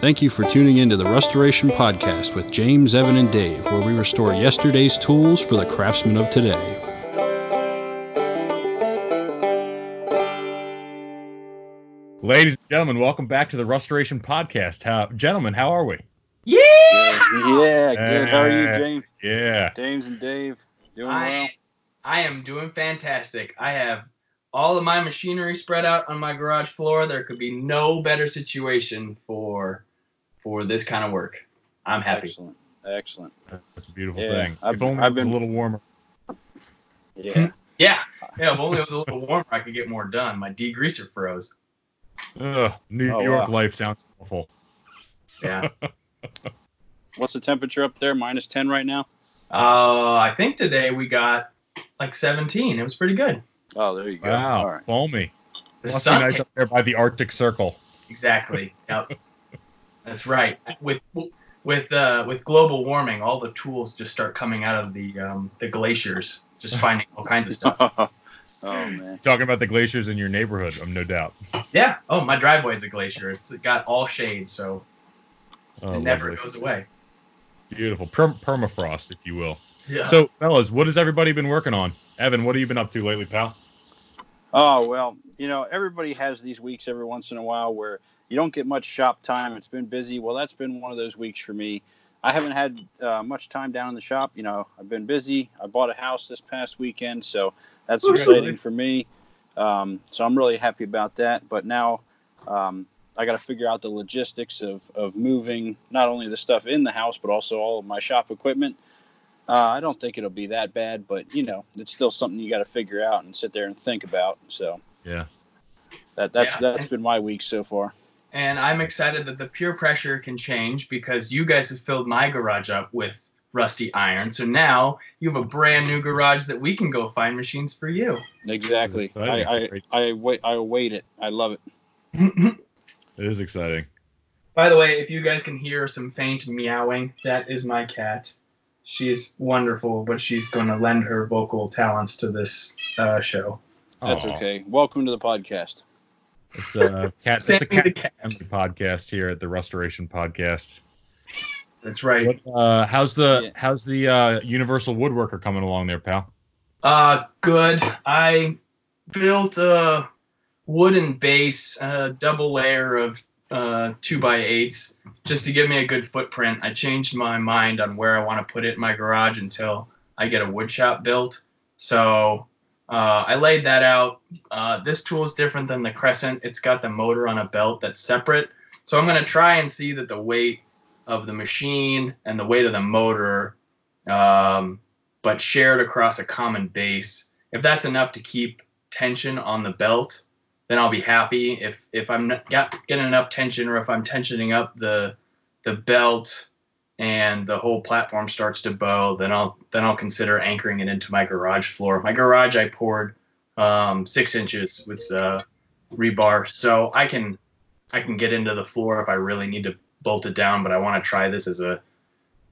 Thank you for tuning in to the Restoration Podcast with James, Evan, and Dave, where we restore yesterday's tools for the craftsmen of today. Ladies and gentlemen, welcome back to the Restoration Podcast. How, gentlemen, how are we? Yeah. Yeah, good. How are you, Uh, James? Yeah. James and Dave doing well. I, I am doing fantastic. I have all of my machinery spread out on my garage floor. There could be no better situation for for this kind of work. I'm happy. Excellent, excellent. That's a beautiful Yeah, thing. I've- if only I've it was been- a little warmer. Yeah, Yeah. Yeah. If only it was a little warmer, I could get more done. My degreaser froze. Ugh, New Oh, York wow. life sounds awful. Yeah. what's the temperature up there? Minus ten right now. uh, I think today we got like 17. It was pretty good. Oh, there you go. Wow, All right. foamy. The Must sun. nice up there by the Arctic Circle. Exactly. Yep. That's right. With with uh, with global warming, all the tools just start coming out of the um, the glaciers, just finding all kinds of stuff. oh man. Talking about the glaciers in your neighborhood, I'm no doubt. Yeah. Oh, my driveway's a glacier. It's got all shade, so Oh, it never lovely. goes away. Beautiful. Per- permafrost, if you will. Yeah. So, fellas, what has everybody been working on? Evan, what have you been up to lately, pal? Oh well, you know everybody has these weeks every once in a while where you don't get much shop time. It's been busy. Well, that's been one of those weeks for me. I haven't had uh, much time down in the shop. You know, I've been busy. I bought a house this past weekend, so that's Ooh, exciting really? for me. Um, so I'm really happy about that. But now um, I got to figure out the logistics of of moving not only the stuff in the house but also all of my shop equipment. Uh, I don't think it'll be that bad, but you know, it's still something you got to figure out and sit there and think about. So Yeah. that that's Yeah. that's been my week so far. and I'm excited that the pure pressure can change because you guys have filled my garage up with rusty iron. So now you have a brand new garage that we can go find machines for you. Exactly. I I, I wait. I await it. I love it. It is exciting. By the way, if you guys can hear some faint meowing, that is my cat. She's wonderful, but she's going to lend her vocal talents to this uh, show. That's Aw. okay. Welcome to the podcast. It's a cat. It's a cat the cat. family podcast here at the Restoration Podcast. That's right. What, uh, how's the Yeah. how's the uh, Universal Woodworker coming along there, pal? Uh, good. I built a wooden base, a double layer of uh, two by eights, just to give me a good footprint. I changed my mind on where I want to put it in my garage until I get a wood shop built. So uh, I laid that out. Uh, this tool is different than the Crescent. It's got the motor on a belt that's separate. So I'm going to try and see that the weight of the machine and the weight of the motor um, but shared across a common base. If that's enough to keep tension on the belt, then I'll be happy. If if I'm not getting enough tension, or if I'm tensioning up the the belt and the whole platform starts to bow, then I'll then I'll consider anchoring it into my garage floor. My garage I poured um, six inches with uh, rebar, so I can I can get into the floor if I really need to bolt it down. But I want to try this as a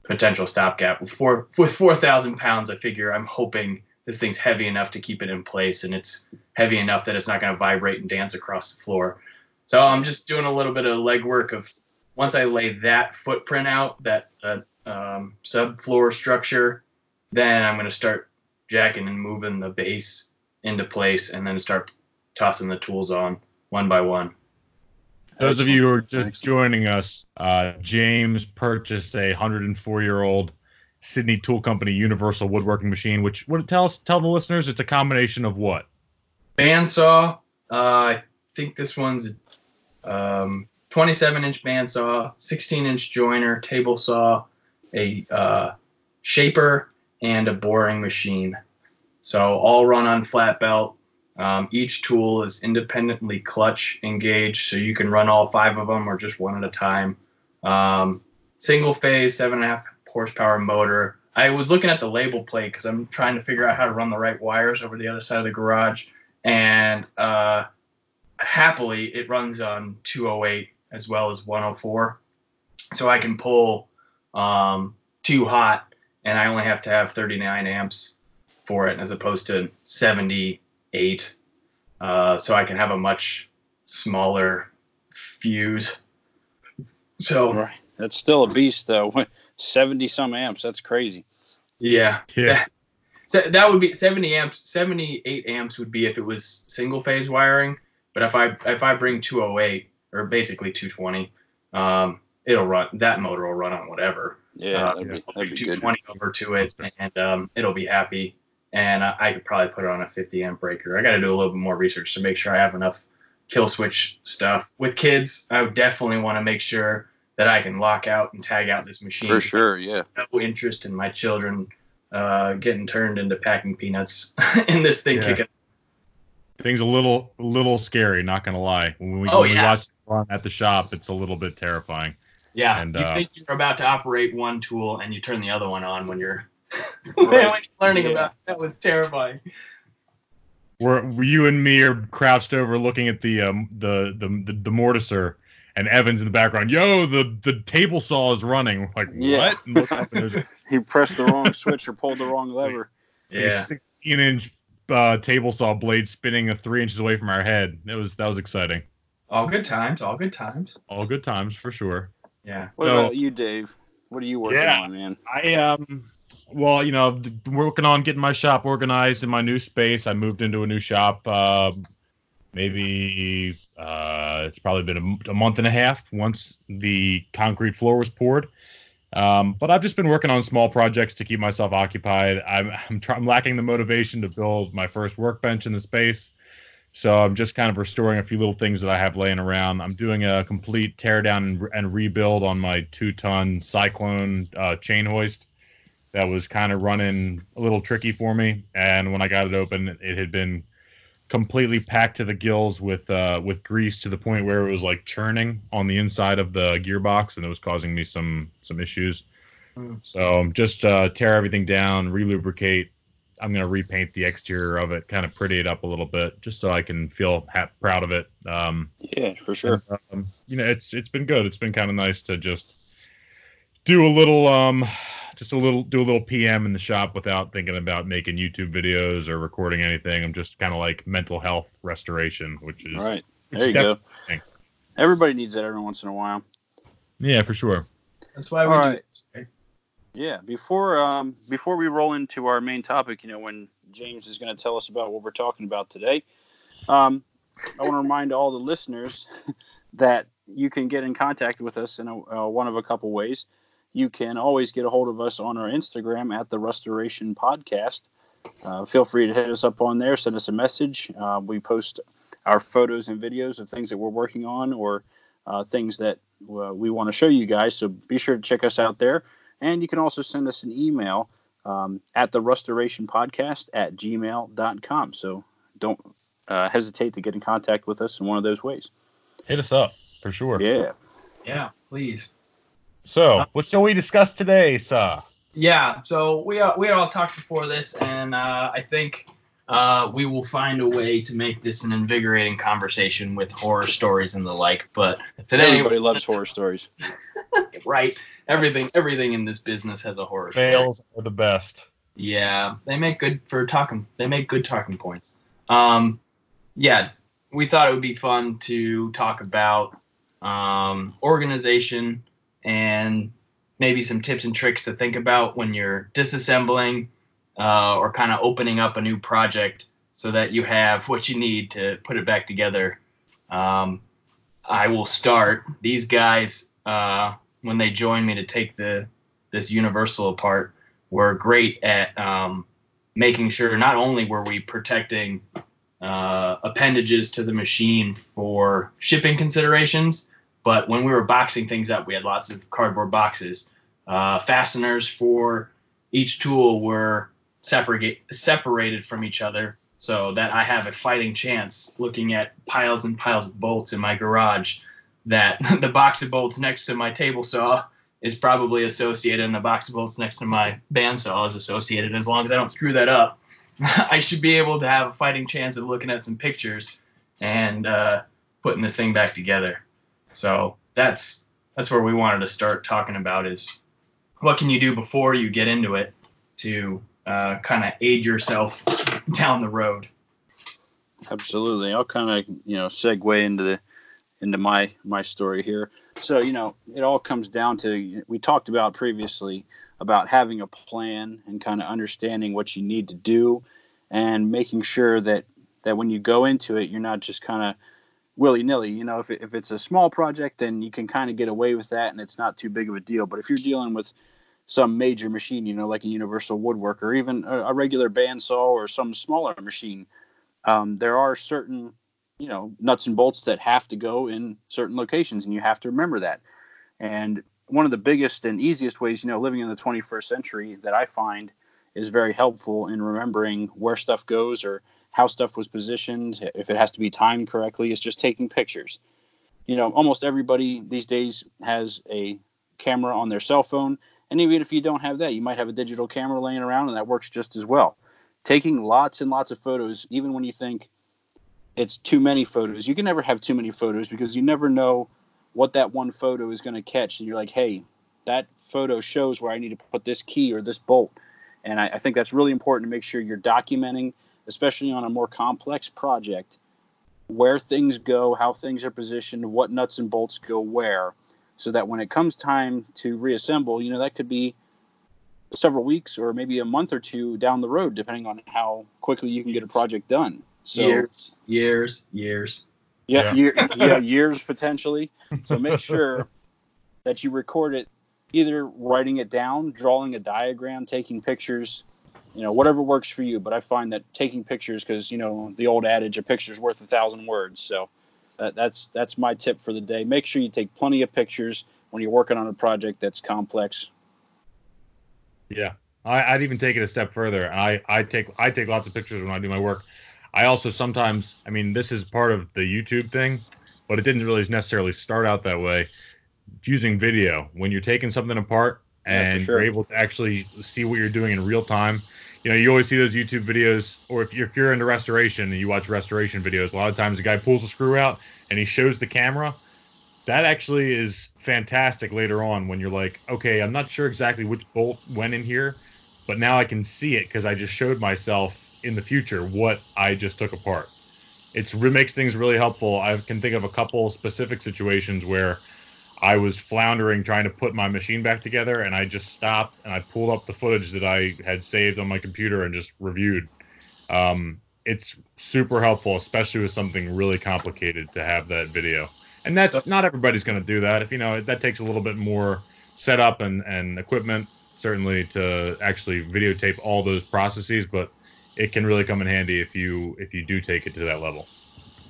potential stopgap. Four with four thousand pounds, I figure I'm hoping this thing's heavy enough to keep it in place, and it's heavy enough that it's not going to vibrate and dance across the floor. So I'm just doing a little bit of legwork of once I lay that footprint out, that uh, um, subfloor structure, then I'm going to start jacking and moving the base into place, and then start tossing the tools on one by one. Those of you who are just joining us, uh, James purchased a 104 year old Sidney Tool Company Universal Woodworking machine. Which what tell us tell the listeners it's a combination of what? bandsaw. Uh, I think this one's um, 27 inch bandsaw, 16 inch joiner, table saw, a uh, shaper, and a boring machine. So all run on flat belt. Um, each tool is independently clutch engaged, so you can run all five of them or just one at a time. Um, single phase, seven and a half horsepower motor. I was looking at the label plate because I'm trying to figure out how to run the right wires over the other side of the garage and uh, happily it runs on 208 as well as 104 so i can pull um, two hot and i only have to have 39 amps for it as opposed to 78 uh, so i can have a much smaller fuse So Right. That's still a beast though. Seventy some amps. That's crazy. yeah, Yeah. So that would be 70 amps. 78 amps would be if it was single phase wiring. But if I if I bring 208 or basically 220, um, it'll run. That motor will run on whatever. Yeah, Uh, that'd be, that'd bring be good. 220 over to it, and um, it'll be happy. And I, I could probably put it on a 50 amp breaker. I got to do a little bit more research to make sure I have enough kill switch stuff. With kids, I would definitely want to make sure that I can lock out and tag out this machine. For sure. Yeah. No interest in my children uh, getting turned into packing peanuts in this thing Yeah. kicking. Things a little a little scary, not gonna lie. When we, Oh, when we watch it at the shop, it's a little bit terrifying. Yeah, And, you uh, think you're about to operate one tool and you turn the other one on when you're Right. when you're learning Yeah. about it. that was terrifying. We're you and me are crouched over looking at the um the the the, the mortiser, and Evans in the background. Yo, the the table saw is running. Like Yeah. what? And look up and He pressed the wrong switch or pulled the wrong lever. a 16 inch uh, table saw blade spinning a three inches away from our head. It was that was exciting. all good times, all good times. All good times for sure. Yeah. What So- about you, Dave? What are you working Yeah. on, man? I um well, you know, working on getting my shop organized in my new space. I moved into a new shop uh, maybe uh, it's probably been a month and a half once the concrete floor was poured. Um, but I've just been working on small projects to keep myself occupied. I'm I'm, I'm lacking the motivation to build my first workbench in the space. So I'm just kind of restoring a few little things that I have laying around. I'm doing a complete tear down and, re- and rebuild on my two ton Cyclone uh, chain hoist that was kind of running a little tricky for me. And when I got it open, it had been completely packed to the gills with uh, with grease to the point where it was like churning on the inside of the gearbox, and it was causing me some some issues. Hmm. So just uh, tear everything down, relubricate. I'm gonna repaint the exterior of it, kind of pretty it up a little bit, just so I can feel ha- proud of it. Um, Yeah, for sure. and, um, you know, it's it's been good. It's been kind of nice to just do a little um just a little do a little PM in the shop without thinking about making YouTube videos or recording anything. I'm just kind of like mental health restoration, which is All right. There you go. thing. Everybody needs that every once in a while. Yeah, for sure. That's why we All do right. Yeah, before um, before we roll into our main topic, you know, when James is going to tell us about what we're talking about today, um, I want to remind all the listeners that you can get in contact with us in a, uh, one of a couple ways. You can always get a hold of us on our Instagram at the Restoration Podcast. Uh, feel free to hit us up on there, send us a message. Uh, we post our photos and videos of things that we're working on or uh, things that uh, we want to show you guys. So be sure to check us out there. And you can also send us an email um, at the restoration podcast at gmail.com. So don't uh, hesitate to get in contact with us in one of those ways. Hit us up for sure. Yeah. Yeah, please. So, what shall we discuss today, sir? Yeah, so we all, we all talked before this, and uh, I think uh, we will find a way to make this an invigorating conversation with horror stories and the like. But today, Everybody loves horror stories. right? Everything everything in this business has a horror. story. Fails are the best. Yeah, they make good for talking. They make good talking points. Um, yeah, we thought it would be fun to talk about um, organization and maybe some tips and tricks to think about when you're disassembling uh, or kind of opening up a new project so that you have what you need to put it back together. Um, I will start. These guys, uh, when they joined me to take the this universal apart, were great at um, making sure not only were we protecting uh, appendages to the machine for shipping considerations, but when we were boxing things up, we had lots of cardboard boxes. Uh, fasteners for each tool were separate, separated from each other so that I have a fighting chance looking at piles and piles of bolts in my garage that the box of bolts next to my table saw is probably associated and the box of bolts next to my bandsaw is associated. As long as I don't screw that up, I should be able to have a fighting chance of looking at some pictures and uh, putting this thing back together. So that's that's where we wanted to start talking about is what can you do before you get into it to uh, kind of aid yourself down the road. Absolutely. I'll kind of, you know, segue into the into my my story here. So, you know, it all comes down to we talked about previously about having a plan and kind of understanding what you need to do and making sure that that when you go into it, you're not just kind of willy nilly. You know, if, if it's a small project, then you can kind of get away with that and it's not too big of a deal. But if you're dealing with some major machine, you know, like a universal woodworker, or even a, a regular bandsaw or some smaller machine, um, there are certain you know nuts and bolts that have to go in certain locations and you have to remember that and one of the biggest and easiest ways you know living in the 21st century that i find is very helpful in remembering where stuff goes or how stuff was positioned if it has to be timed correctly is just taking pictures you know almost everybody these days has a camera on their cell phone and even if you don't have that you might have a digital camera laying around and that works just as well taking lots and lots of photos even when you think it's too many photos. You can never have too many photos because you never know what that one photo is going to catch. And you're like, hey, that photo shows where I need to put this key or this bolt. And I, I think that's really important to make sure you're documenting, especially on a more complex project, where things go, how things are positioned, what nuts and bolts go where, so that when it comes time to reassemble, you know, that could be several weeks or maybe a month or two down the road, depending on how quickly you can get a project done. So years, years, years. Yeah, Yeah. Year, yeah, years potentially. So make sure that you record it, either writing it down, drawing a diagram, taking pictures, you know, whatever works for you. But I find that taking pictures, because you know the old adage, a picture's worth a thousand words. So that, that's that's my tip for the day. Make sure you take plenty of pictures when you're working on a project that's complex. Yeah, I, I'd even take it a step further. I I take I take lots of pictures when I do my work. I also sometimes, I mean, this is part of the YouTube thing, but it didn't really necessarily start out that way. Using video when you're taking something apart Yeah, and sure. you're able to actually see what you're doing in real time. You know, you always see those YouTube videos, or if you're, if you're into restoration and you watch restoration videos, a lot of times the guy pulls a screw out and he shows the camera. That actually is fantastic later on when you're like, okay, I'm not sure exactly which bolt went in here, but now I can see it because I just showed myself in the future what I just took apart. It's it makes things really helpful. I can think of a couple specific situations where I was floundering trying to put my machine back together, and I just stopped and I pulled up the footage that I had saved on my computer and just reviewed. Um, it's super helpful, especially with something really complicated, to have that video. And that's not everybody's going to do that. If you know that takes a little bit more setup and and equipment certainly to actually videotape all those processes, but it can really come in handy if you if you do take it to that level.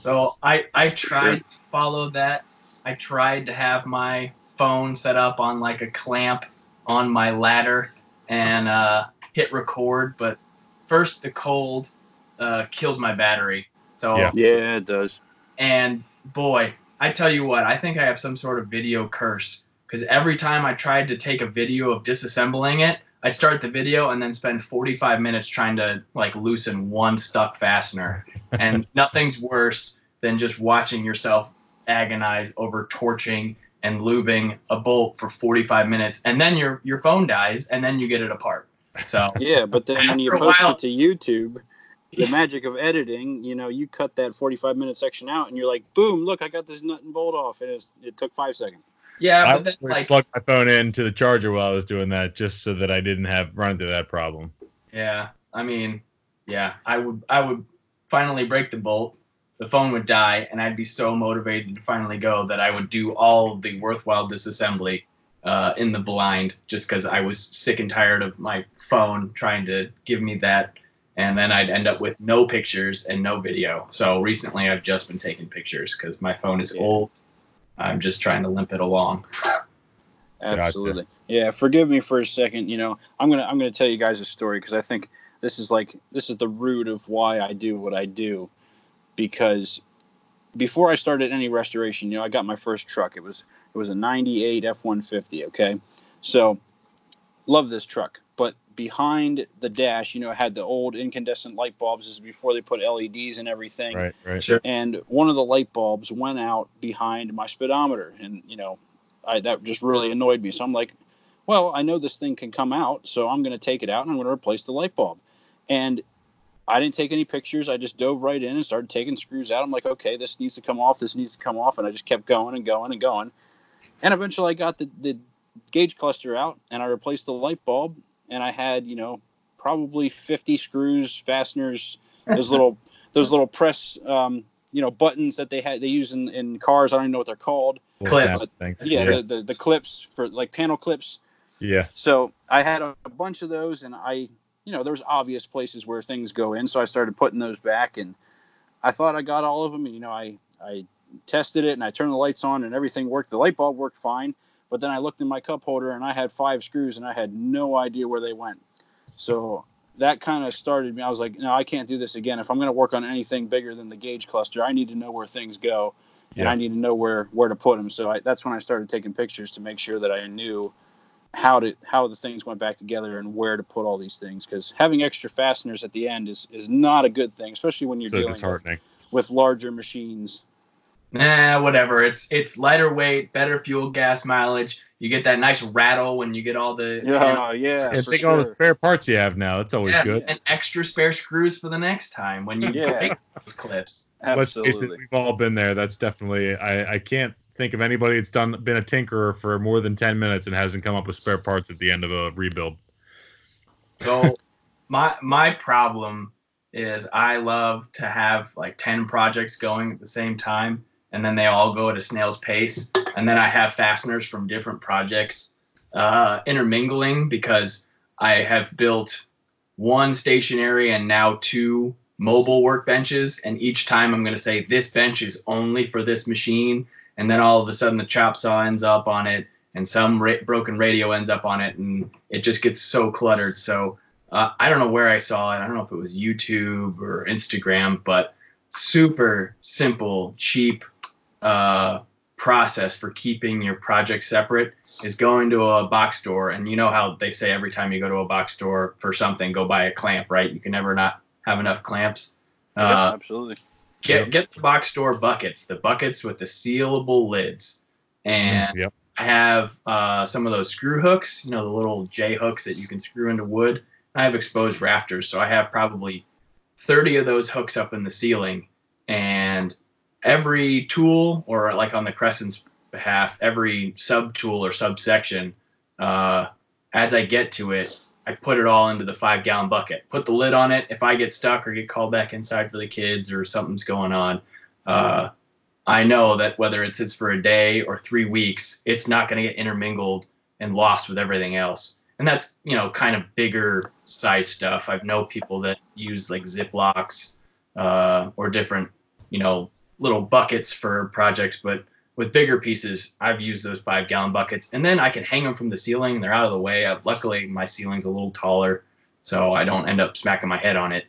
So I I tried to follow that. I tried to have my phone set up on like a clamp on my ladder and uh, hit record, but first the cold uh, kills my battery. So Yeah. Yeah, it does. and boy, I tell you what, I think I have some sort of video curse because every time I tried to take a video of disassembling it, I'd start the video and then spend 45 minutes trying to like loosen one stuck fastener. And nothing's worse than just watching yourself agonize over torching and lubing a bolt for 45 minutes and then your your phone dies and then you get it apart. So Yeah, but then when you post while- it to YouTube, the magic of editing, you know, you cut that 45 minute section out and you're like, boom, look, I got this nut and bolt off. And it's, it took five seconds. yeah, I but then always like plugged my phone into the charger while I was doing that, just so that I didn't have run into that problem. Yeah, I mean, yeah, I would I would finally break the bolt, the phone would die, and I'd be so motivated to finally go that I would do all the worthwhile disassembly uh, in the blind, just because I was sick and tired of my phone trying to give me that, and then I'd end up with no pictures and no video. So recently, I've just been taking pictures because my phone is Yeah. old. I'm just trying to limp it along. Absolutely. Yeah. Forgive me for a second. You know, I'm gonna I'm gonna tell you guys a story because I think this is like this is the root of why I do what I do. Because before I started any restoration, you know, I got my first truck. It was it was a '98 F-150. Okay, so love this truck. But behind the dash, you know, it had the old incandescent light bulbs. This is before they put LEDs and everything Right, right. Sure. and one of the light bulbs went out behind my speedometer and you know I, that just really annoyed me so i'm like well i know this thing can come out so i'm going to take it out and i'm going to replace the light bulb and i didn't take any pictures i just dove right in and started taking screws out i'm like okay this needs to come off this needs to come off and i just kept going and going and going And eventually, I got the, the gauge cluster out, and I replaced the light bulb, and I had you know probably 50 screws, fasteners, those little those little press um, you know buttons that they had they use in, in cars. I don't even know what they're called. Clips. Snap. Yeah, Yeah. The, the the clips for like panel clips. yeah. So I had a, a bunch of those, and I, you know, there was obvious places where things go in, so I started putting those back, and I thought I got all of them. And, you know, I I tested it, and I turned the lights on, and everything worked. The light bulb worked fine, but then I looked in my cup holder, and I had five screws, and I had no idea where they went. So that kind of started me. I was like, no, I can't do this again. If I'm going to work on anything bigger than the gauge cluster, I need to know where things go, and I need to know where where to put them. So I, that's when I started taking pictures to make sure that I knew how to how the things went back together and where to put all these things. Because having extra fasteners at the end is is not a good thing, especially when you're So dealing with, with larger machines. Nah, whatever. It's it's lighter weight, better fuel gas mileage. You get that nice rattle when you get all the Yeah, yeah. And for think all the spare parts you have now. That's always yes, good. and extra spare screws for the next time when you Yeah. break those clips. Let's face it, Absolutely. we've all been there. That's definitely. I, I can't think of anybody that's done been a tinkerer for more than ten minutes and hasn't come up with spare parts at the end of a rebuild. So my my problem is I love to have like 10 projects going at the same time and then they all go at a snail's pace and then I have fasteners from different projects uh, intermingling because I have built one stationary and now two mobile workbenches and each time I'm going to say this bench is only for this machine and then all of a sudden the chop saw ends up on it and some ra- broken radio ends up on it and it just gets so cluttered. So uh, i don't know where i saw it. I don't know if it was youtube or instagram but super simple cheap uh, process for keeping your project separate is going to a box store. And you know how they say every time you go to a box store for something go buy a clamp right? You can never not have enough clamps. Yeah, uh, absolutely. Get get the box store buckets the buckets with the sealable lids and yep. I have uh, some of those screw hooks, you know, the little J hooks that you can screw into wood. I have exposed rafters, so I have probably 30 of those hooks up in the ceiling. And every tool, or like on the Crescent's behalf, every sub tool or subsection, uh, as I get to it, I put it all into the five gallon bucket. Put the lid on it. If I get stuck or get called back inside for the kids or something's going on, uh, I know that whether it sits for a day or three weeks, it's not going to get intermingled and lost with everything else. And that's you know kind of bigger size stuff. I've know people that use like Ziplocs uh, or different you know little buckets for projects, but with bigger pieces, I've used those five gallon buckets, and then I can hang them from the ceiling. They're out of the way. i luckily, my ceiling's a little taller, so I don't end up smacking my head on it.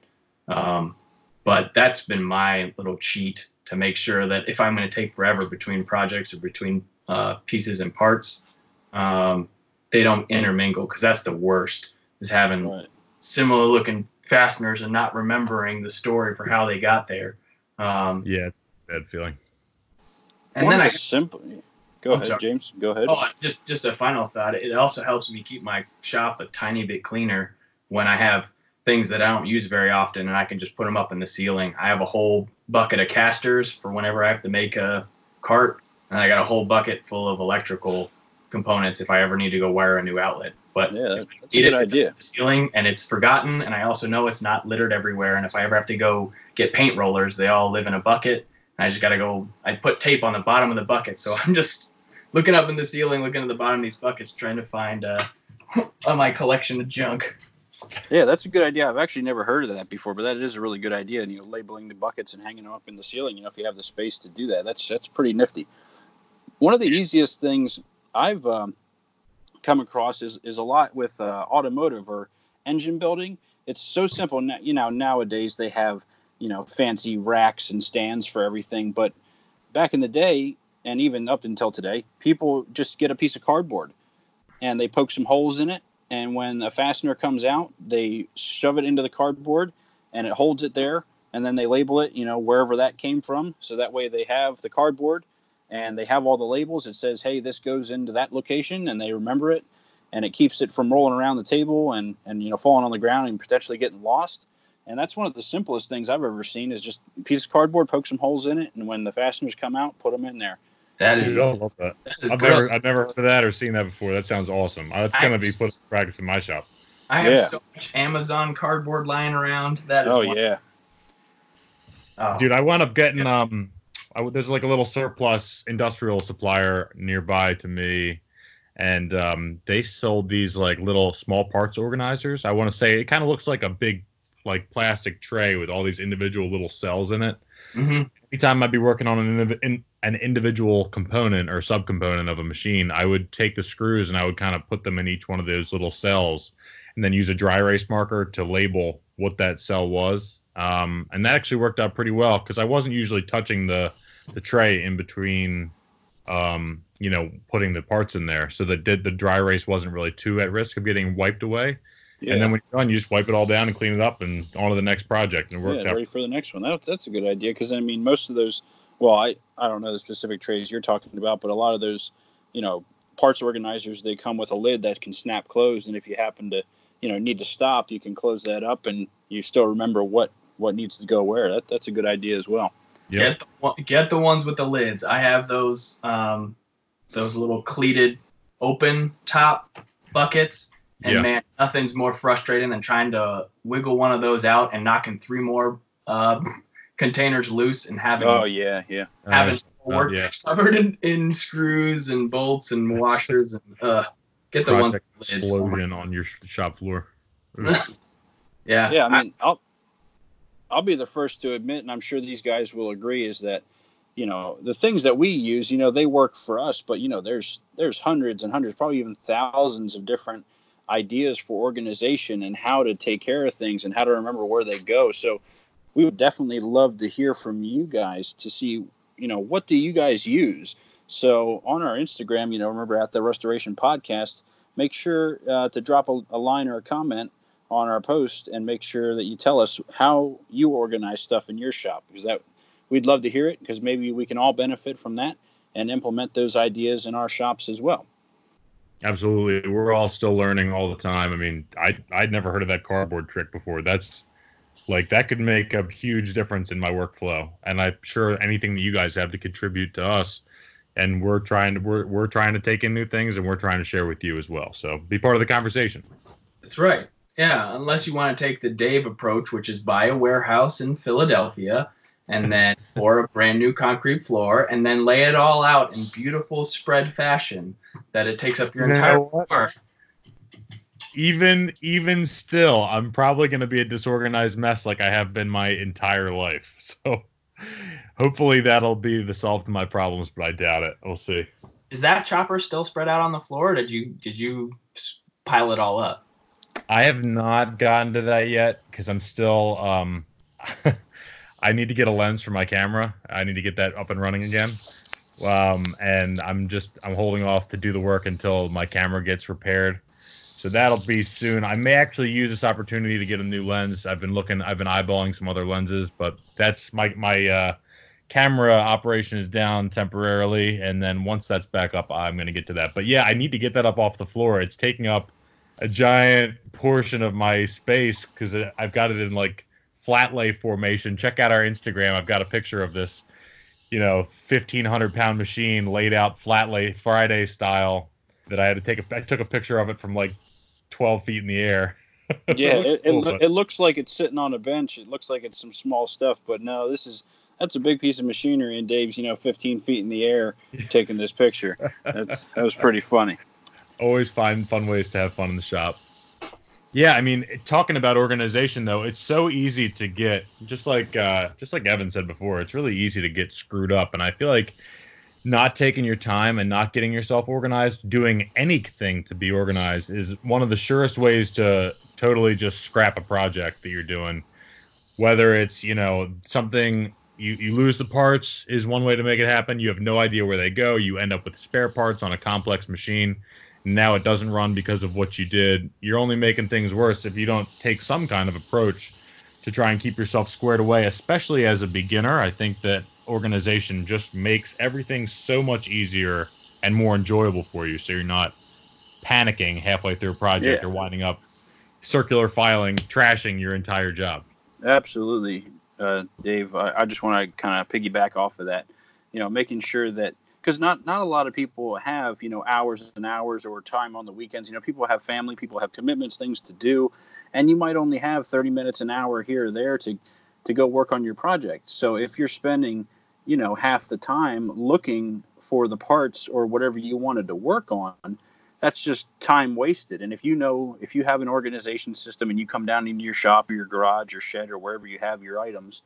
Um, but that's been my little cheat to make sure that if I'm going to take forever between projects or between uh, pieces and parts, um, they don't intermingle because that's the worst is having Right. similar looking fasteners and not remembering the story for how they got there. Um, Yeah, it's a bad feeling. And One then I the simple. Go I'm ahead, sorry. James. Go ahead. Oh, just just a final thought. It also helps me keep my shop a tiny bit cleaner when I have things that I don't use very often, and I can just put them up in the ceiling. I have a whole bucket of casters for whenever I have to make a cart, and I got a whole bucket full of electrical components if I ever need to go wire a new outlet. But yeah, that's a good it. idea. the ceiling and it's forgotten and i also know it's not littered everywhere and if i ever have to go get paint rollers they all live in a bucket i just got to go i put tape on the bottom of the bucket so i'm just looking up in the ceiling looking at the bottom of these buckets trying to find uh my collection of junk Yeah, that's a good idea. I've actually never heard of that before, but that is a really good idea. And you know, labeling the buckets and hanging them up in the ceiling. You know, if you have the space to do that, that's that's pretty nifty. One of the easiest things I've um, come across is is a lot with uh, automotive or engine building. It's so simple. Now, you know, nowadays they have you know fancy racks and stands for everything, but back in the day, and even up until today, people just get a piece of cardboard and they poke some holes in it and when a fastener comes out, they shove it into the cardboard and it holds it there. And then they label it, you know, wherever that came from. So that way they have the cardboard and they have all the labels. It says, hey, this goes into that location and they remember it. And it keeps it from rolling around the table and, and you know, falling on the ground and potentially getting lost. And that's one of the simplest things I've ever seen is just a piece of cardboard, poke some holes in it. And when the fasteners come out, put them in there. That is, Dude, I love that. that is I've brilliant. never, I've never heard of that or seen that before. That sounds awesome. Uh, That's gonna be put in practice in my shop. I have Yeah. so much Amazon cardboard lying around. That is Oh one- yeah. oh, Dude, I wound up getting um, I, w- there's like a little surplus industrial supplier nearby to me, and um, they sold these like little small parts organizers. I want to say it kind of looks like a big like plastic tray with all these individual little cells in it. mhm. anytime I'd be working on an in, an individual component or subcomponent of a machine, I would take the screws and I would kind of put them in each one of those little cells, and then use a dry erase marker to label what that cell was. Um, and that actually worked out pretty well because I wasn't usually touching the the tray in between, um, you know, putting the parts in there, so that did the dry erase wasn't really too at risk of getting wiped away. Yeah. And then when you're done, you just wipe it all down and clean it up and on to the next project, and it worked yeah, out ready for the next one. That, that's a good idea because I mean, most of those. Well, I I don't know the specific trays you're talking about, but a lot of those, you know, parts organizers they come with a lid that can snap closed, and if you happen to, you know, need to stop, you can close that up, and you still remember what what needs to go where. That that's a good idea as well. Yep. Get the, get the ones with the lids. I have those um, those little cleated open top buckets, and Yeah. man, nothing's more frustrating than trying to wiggle one of those out and knocking three more uh, containers loose and having Oh yeah, yeah. having Uh, work yeah. covered in, in screws and bolts and washers and uh, get the one project with explosion on your shop floor. Yeah, yeah, I mean, I'll I'll be the first to admit, and I'm sure these guys will agree, is that you know the things that we use, you know, they work for us, but you know, there's there's hundreds and hundreds, probably even thousands of different ideas for organization and how to take care of things and how to remember where they go. So we would definitely love to hear from you guys to see, you know, what do you guys use? So on our Instagram, you know, remember at the Restoration Podcast, make sure uh, to drop a, a line or a comment on our post and make sure that you tell us how you organize stuff in your shop because that we'd love to hear it because maybe we can all benefit from that and implement those ideas in our shops as well. Absolutely, we're all still learning all the time. I mean, I I'd never heard of that cardboard trick before. That's like that could make a huge difference in my workflow, and I'm sure anything that you guys have to contribute to us. And we're trying to we're we're trying to take in new things, and we're trying to share with you as well. So be part of the conversation. That's right. Yeah, unless you want to take the Dave approach, which is buy a warehouse in Philadelphia and then pour a brand new concrete floor and then lay it all out in beautiful spread fashion that it takes up your You entire floor. Even even still, I'm probably going to be a disorganized mess like I have been my entire life. So hopefully that'll be the solve to my problems, but I doubt it. We'll see. Is that chopper still spread out on the floor? Or did you did you pile it all up? I have not gotten to that yet because I'm still um I need to get a lens for my camera. I need to get that up and running again. Um and I'm just I'm holding off to do the work until my camera gets repaired. So that'll be soon. I may actually use this opportunity to get a new lens. I've been looking I've been eyeballing some other lenses, but that's my my uh camera operation is down temporarily and then once that's back up I'm to get to that. But yeah, I need to get that up off the floor. It's taking up a giant portion of my space because I've got it in like flat lay formation. Check out our Instagram. I've got a picture of this, you know, 1500 pound machine laid out flat lay Friday style that I had to take a, I took a picture of it from like 12 feet in the air. Yeah, it, it, cool, but- it looks like it's sitting on a bench. It looks like it's some small stuff, but no, this is that's a big piece of machinery. And Dave's, you know, 15 feet in the air taking this picture. That's that was pretty funny. always find fun ways to have fun in the shop. Yeah, I mean, talking about organization though, it's so easy to get just like uh, just like Evan said before, it's really easy to get screwed up, and I feel like not taking your time and not getting yourself organized, doing anything to be organized is one of the surest ways to totally just scrap a project that you're doing. Whether it's, you know, something you, you lose the parts is one way to make it happen. You have no idea where they go. You end up with spare parts on a complex machine. Now it doesn't run because of what you did. You're only making things worse if you don't take some kind of approach to try and keep yourself squared away, especially as a beginner. I think that organization just makes everything so much easier and more enjoyable for you. So you're not panicking halfway through a project Yeah. or winding up circular filing, trashing your entire job. Absolutely, uh, Dave. I, I just want to kind of piggyback off of that. You know, making sure that because not not a lot of people have you know hours and hours or time on the weekends. You know, people have family, people have commitments, things to do, and you might only have 30 minutes an hour here or there to to go work on your project. So if you're spending you know half the time looking for the parts or whatever you wanted to work on that's just time wasted and if you know if you have an organization system and you come down into your shop or your garage or shed or wherever you have your items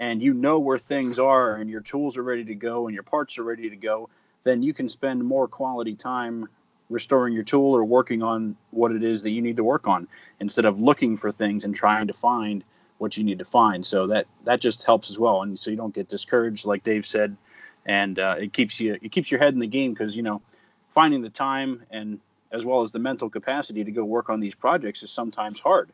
and you know where things are and your tools are ready to go and your parts are ready to go, then you can spend more quality time restoring your tool or working on what it is that you need to work on instead of looking for things and trying to find what you need to find. So that that just helps as well, and so you don't get discouraged, like Dave said, and uh, it keeps you it keeps your head in the game because you know finding the time and as well as the mental capacity to go work on these projects is sometimes hard.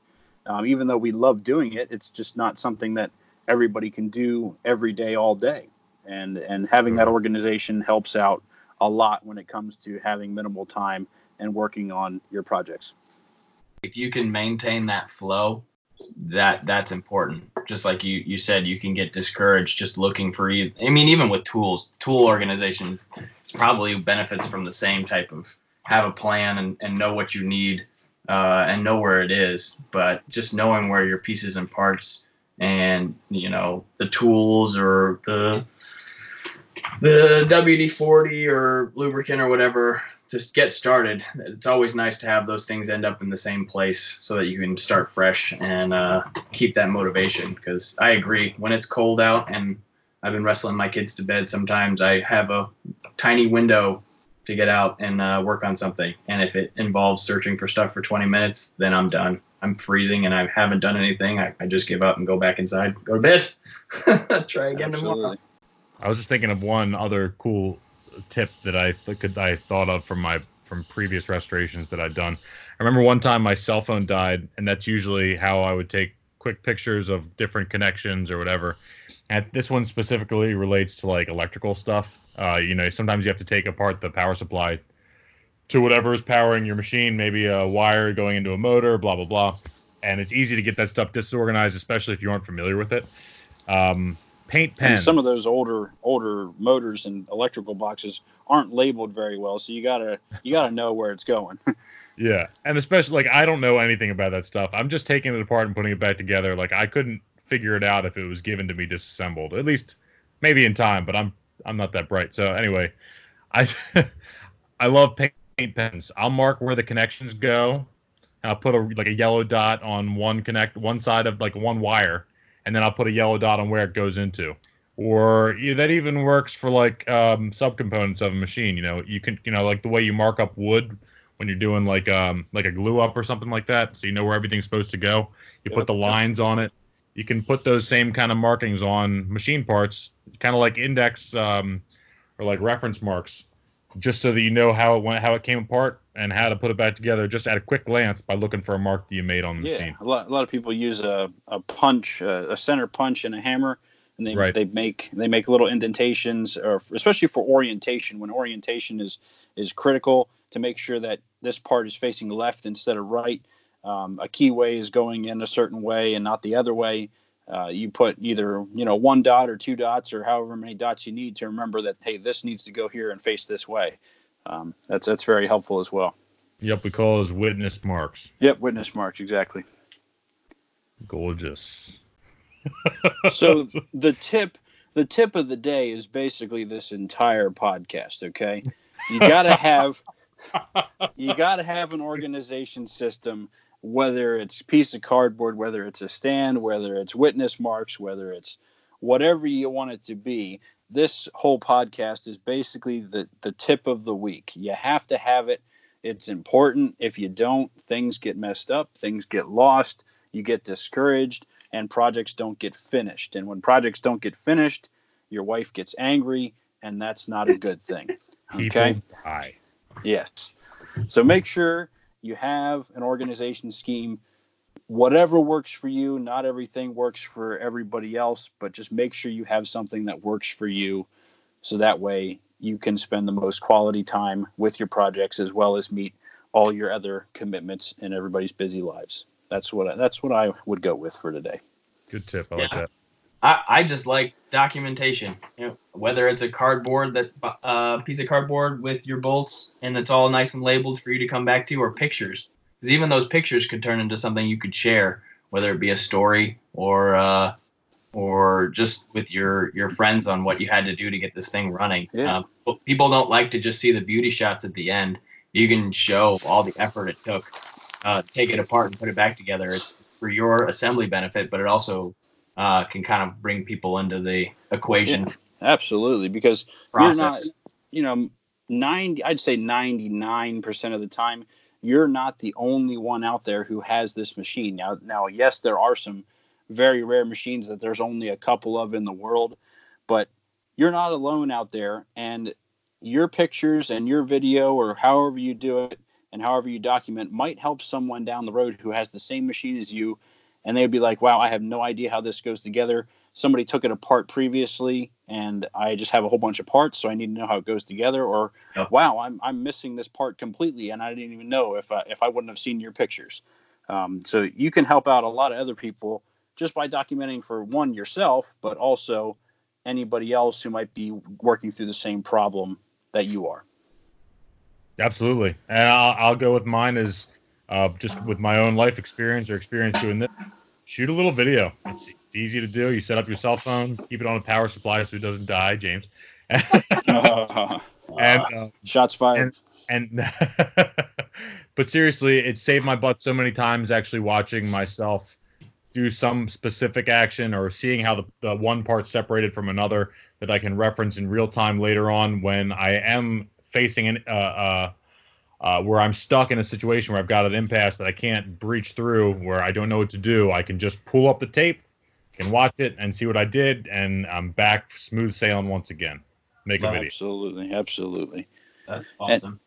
Um, even though we love doing it, it's just not something that everybody can do every day all day. And and having that organization helps out a lot when it comes to having minimal time and working on your projects. If you can maintain that flow that that's important. Just like you you said you can get discouraged just looking for i mean even with tools tool organizations probably benefits from the same type of have a plan and, and know what you need uh, and know where it is. But just knowing where your pieces and parts and you know the tools or the the WD-40 or lubricant or whatever to get started. It's always nice to have those things end up in the same place so that you can start fresh and uh, keep that motivation. Because I agree, when it's cold out and I've been wrestling my kids to bed, sometimes I have a tiny window to get out and uh, work on something. And if it involves searching for stuff for 20 minutes, then I'm done. I'm freezing and I haven't done anything. I, I just give up and go back inside, go to bed, try again Absolutely. tomorrow. I was just thinking of one other cool tip that I could I thought of from my from previous restorations that I'd done. I remember one time my cell phone died, and that's usually how I would take quick pictures of different connections or whatever. And this one specifically relates to like electrical stuff. Uh, you know, sometimes you have to take apart the power supply to whatever is powering your machine, maybe a wire going into a motor, blah blah blah. And it's easy to get that stuff disorganized, especially if you aren't familiar with it. Um, paint pen. And some of those older older motors and electrical boxes aren't labeled very well, so you gotta you gotta know where it's going. yeah, and especially like I don't know anything about that stuff. I'm just taking it apart and putting it back together. Like I couldn't figure it out if it was given to me disassembled. At least maybe in time, but I'm I'm not that bright. So anyway, I I love paint pens. I'll mark where the connections go. And I'll put a like a yellow dot on one connect one side of like one wire, and then I'll put a yellow dot on where it goes into. Or yeah, that even works for like um, subcomponents of a machine. You know, you can you know like the way you mark up wood when you're doing like um like a glue up or something like that, so you know where everything's supposed to go. You put the lines on it. You can put those same kind of markings on machine parts, kind of like index um, or like reference marks just so that you know how it went, how it came apart, and how to put it back together, just at a quick glance by looking for a mark that you made on the yeah, machine. a lot, a lot of people use a, a punch, a, a center punch, and a hammer, and they Right. they make they make little indentations, or especially for orientation, when orientation is is critical to make sure that this part is facing left instead of right. Um, a keyway is going in a certain way and not the other way. Uh, you put either you know one dot or two dots or however many dots you need to remember that hey this needs to go here and face this way. Um, that's that's very helpful as well. Yep, we call those witness marks. Yep, witness marks exactly. Gorgeous. so the tip the tip of the day is basically this entire podcast okay you got to have you got to have an organization system whether it's piece of cardboard whether it's a stand whether it's witness marks whether it's whatever you want it to be this whole podcast is basically the the tip of the week you have to have it it's important if you don't things get messed up things get lost you get discouraged and projects don't get finished. And when projects don't get finished, your wife gets angry, and that's not a good thing. Okay. Yes. So make sure you have an organization scheme. Whatever works for you, not everything works for everybody else, but just make sure you have something that works for you so that way you can spend the most quality time with your projects as well as meet all your other commitments in everybody's busy lives. That's what I, that's what I would go with for today. Good tip. I like that. I, I just like documentation. You know, whether it's a cardboard that uh, piece of cardboard with your bolts and it's all nice and labeled for you to come back to, or pictures. Because even those pictures could turn into something you could share, whether it be a story or uh, or just with your your friends on what you had to do to get this thing running. Yeah. But people don't like to just see the beauty shots at the end. You can show all the effort it took, uh, take it apart and put it back together. It's for your assembly benefit, but it also uh, can kind of bring people into the equation Absolutely, because process. you're not, you know, 90, I'd say 99% of the time, you're not the only one out there who has this machine. Now, now, yes, there are some very rare machines that there's only a couple of in the world, but you're not alone out there. And your pictures and your video, or however you do it, and however you document, might help someone down the road who has the same machine as you. And they'd be like, wow, I have no idea how this goes together. Somebody took it apart previously, and I just have a whole bunch of parts, so I need to know how it goes together. Or, Yep. wow, I'm, I'm missing this part completely, and I didn't even know if I, if I wouldn't have seen your pictures. Um, so you can help out a lot of other people just by documenting for one yourself, but also anybody else who might be working through the same problem that you are. Absolutely, and I'll, I'll go with mine as uh, just with my own life experience or experience doing this. Shoot a little video. It's, it's easy to do. You set up your cell phone, keep it on a power supply so it doesn't die, James. and uh, Shots fired. and but seriously, it saved my butt so many times actually watching myself do some specific action or seeing how the, the one part separated from another that I can reference in real time later on when I am facing an uh, uh, where I'm stuck in a situation where I've got an impasse that I can't breach through, where I don't know what to do. I can just pull up the tape, can watch it, and see what I did, and I'm back smooth sailing once again. Make a video. Absolutely, absolutely. That's awesome.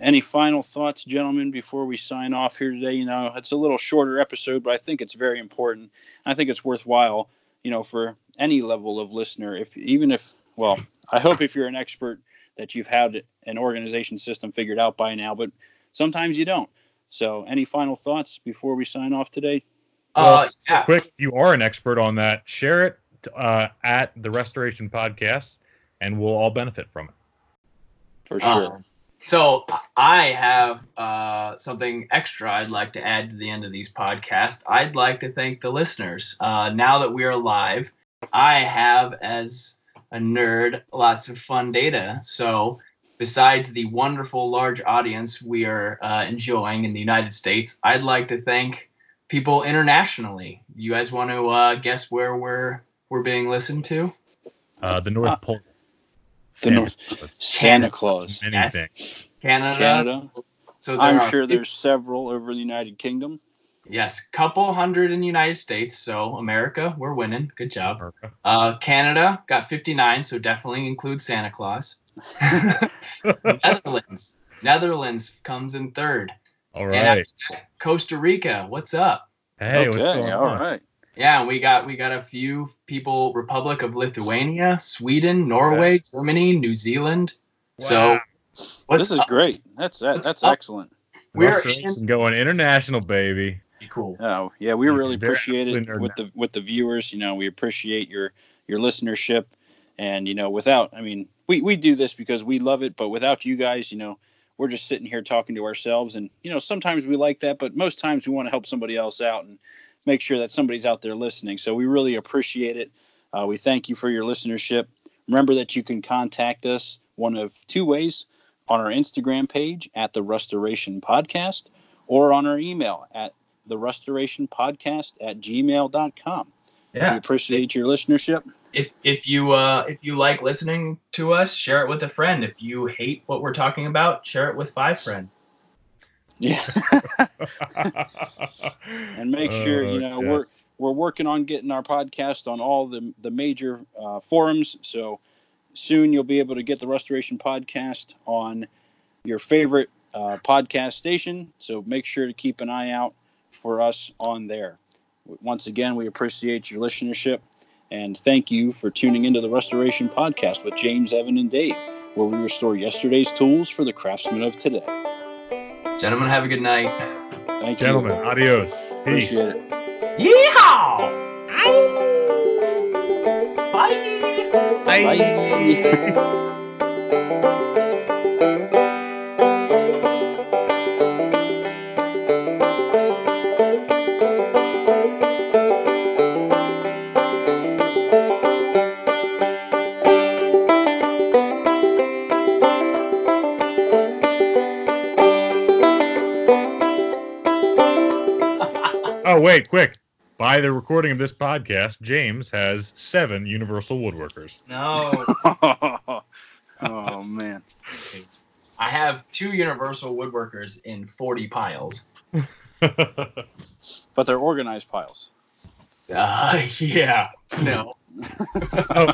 Any final thoughts, gentlemen, before we sign off here today? You know, it's a little shorter episode, but I think it's very important. I think it's worthwhile, you know, for any level of listener. If even if, well, I hope if you're an expert that you've had an organization system figured out by now, but sometimes you don't. So, any final thoughts before we sign off today? uh, yeah. quick, if you are an expert on that, share it uh, at the Restoration Podcast, and we'll all benefit from it. For sure. Um, so I have uh, something extra I'd like to add to the end of these podcasts. I'd like to thank the listeners. Uh, now that we are live, I have, as a nerd, lots of fun data. So besides the wonderful large audience we are uh, enjoying in the United States, I'd like to thank people internationally. You guys want to uh, guess where we're we're being listened to? Uh, the North Uh, Pole. the North- Santa Claus. Many Yes. things. Canada. Canada. So I'm are sure peop- there's several over the United Kingdom. Yes, couple hundred in the United States. So America, we're winning. Good job. Uh, Canada got 59, so definitely include Santa Claus. Netherlands, Netherlands comes in third. All right. And that, Costa Rica, what's up? Hey, what's okay, going all on? right. Yeah, we got we got a few people. Republic of Lithuania, Sweden, Norway, Germany, New Zealand. So Wow. what's This is up? great. That's that, that's up? excellent. We're Restoration going international, baby. Cool. Oh yeah, we It's really appreciate it with the with the viewers. You know, we appreciate your your listenership, and you know, without I mean, we we do this because we love it, but without you guys, you know, we're just sitting here talking to ourselves, and you know, sometimes we like that, but most times we want to help somebody else out and make sure that somebody's out there listening. So we really appreciate it. Uh, we thank you for your listenership. Remember that you can contact us one of two ways on our Instagram page at the Restoration Podcast or on our email at the restoration podcast at gmail.com. Yeah. We Yeah. appreciate your listenership. If if you uh if you like listening to us, share it with a friend. If you hate what we're talking about, share it with five friends. Yeah. and make sure, you know, we're we're working on getting our podcast on all the the major uh, forums. So soon you'll be able to get the Restoration Podcast on your favorite uh, podcast station. So make sure to keep an eye out for us on there. Once again, we appreciate your listenership and thank you for tuning into the Restoration Podcast with James, Evan, and Dave, where we restore yesterday's tools for the craftsmen of today. Gentlemen, have a good night. Thank you. Gentlemen, adios. Peace. Appreciate it. Yeehaw! Bye. Bye. wait, quick! By the recording of this podcast, James has seven Universal Woodworkers. No, oh man. I have two Universal Woodworkers in 40 piles. But they're organized piles. Uh, yeah. No. oh.